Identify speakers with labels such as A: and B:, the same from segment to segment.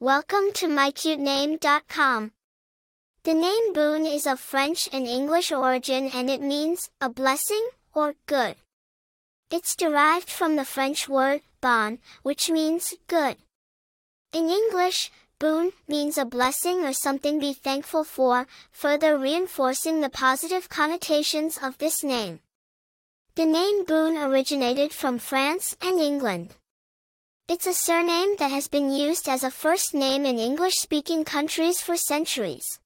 A: Welcome to mycutename.com. The name Boone is of French and English origin and it means a blessing or good. It's derived from the French word bon, which means good. In English, boon means a blessing or something to be thankful for, further reinforcing the positive connotations of this name. The name Boone originated from France and England. It's a surname that has been used as a first name in English-speaking countries for centuries.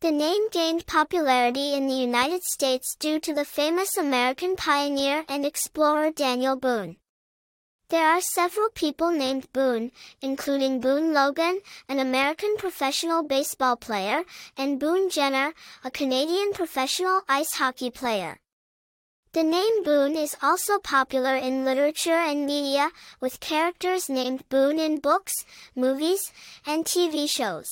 A: The name gained popularity in the United States due to the famous American pioneer and explorer Daniel Boone. There are several people named Boone, including Boone Logan, an American professional baseball player, and Boone Jenner, a Canadian professional ice hockey player. The name Boone is also popular in literature and media, with characters named Boone in books, movies, and TV shows.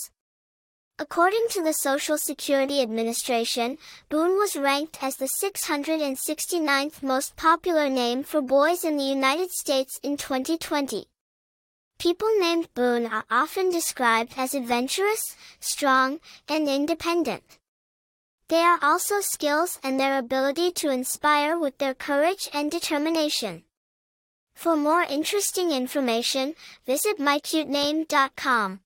A: According to the Social Security Administration, Boone was ranked as the 669th most popular name for boys in the United States in 2020. People named Boone are often described as adventurous, strong, and independent. They are also skills and their ability to inspire with their courage and determination. For more interesting information, visit mycutename.com.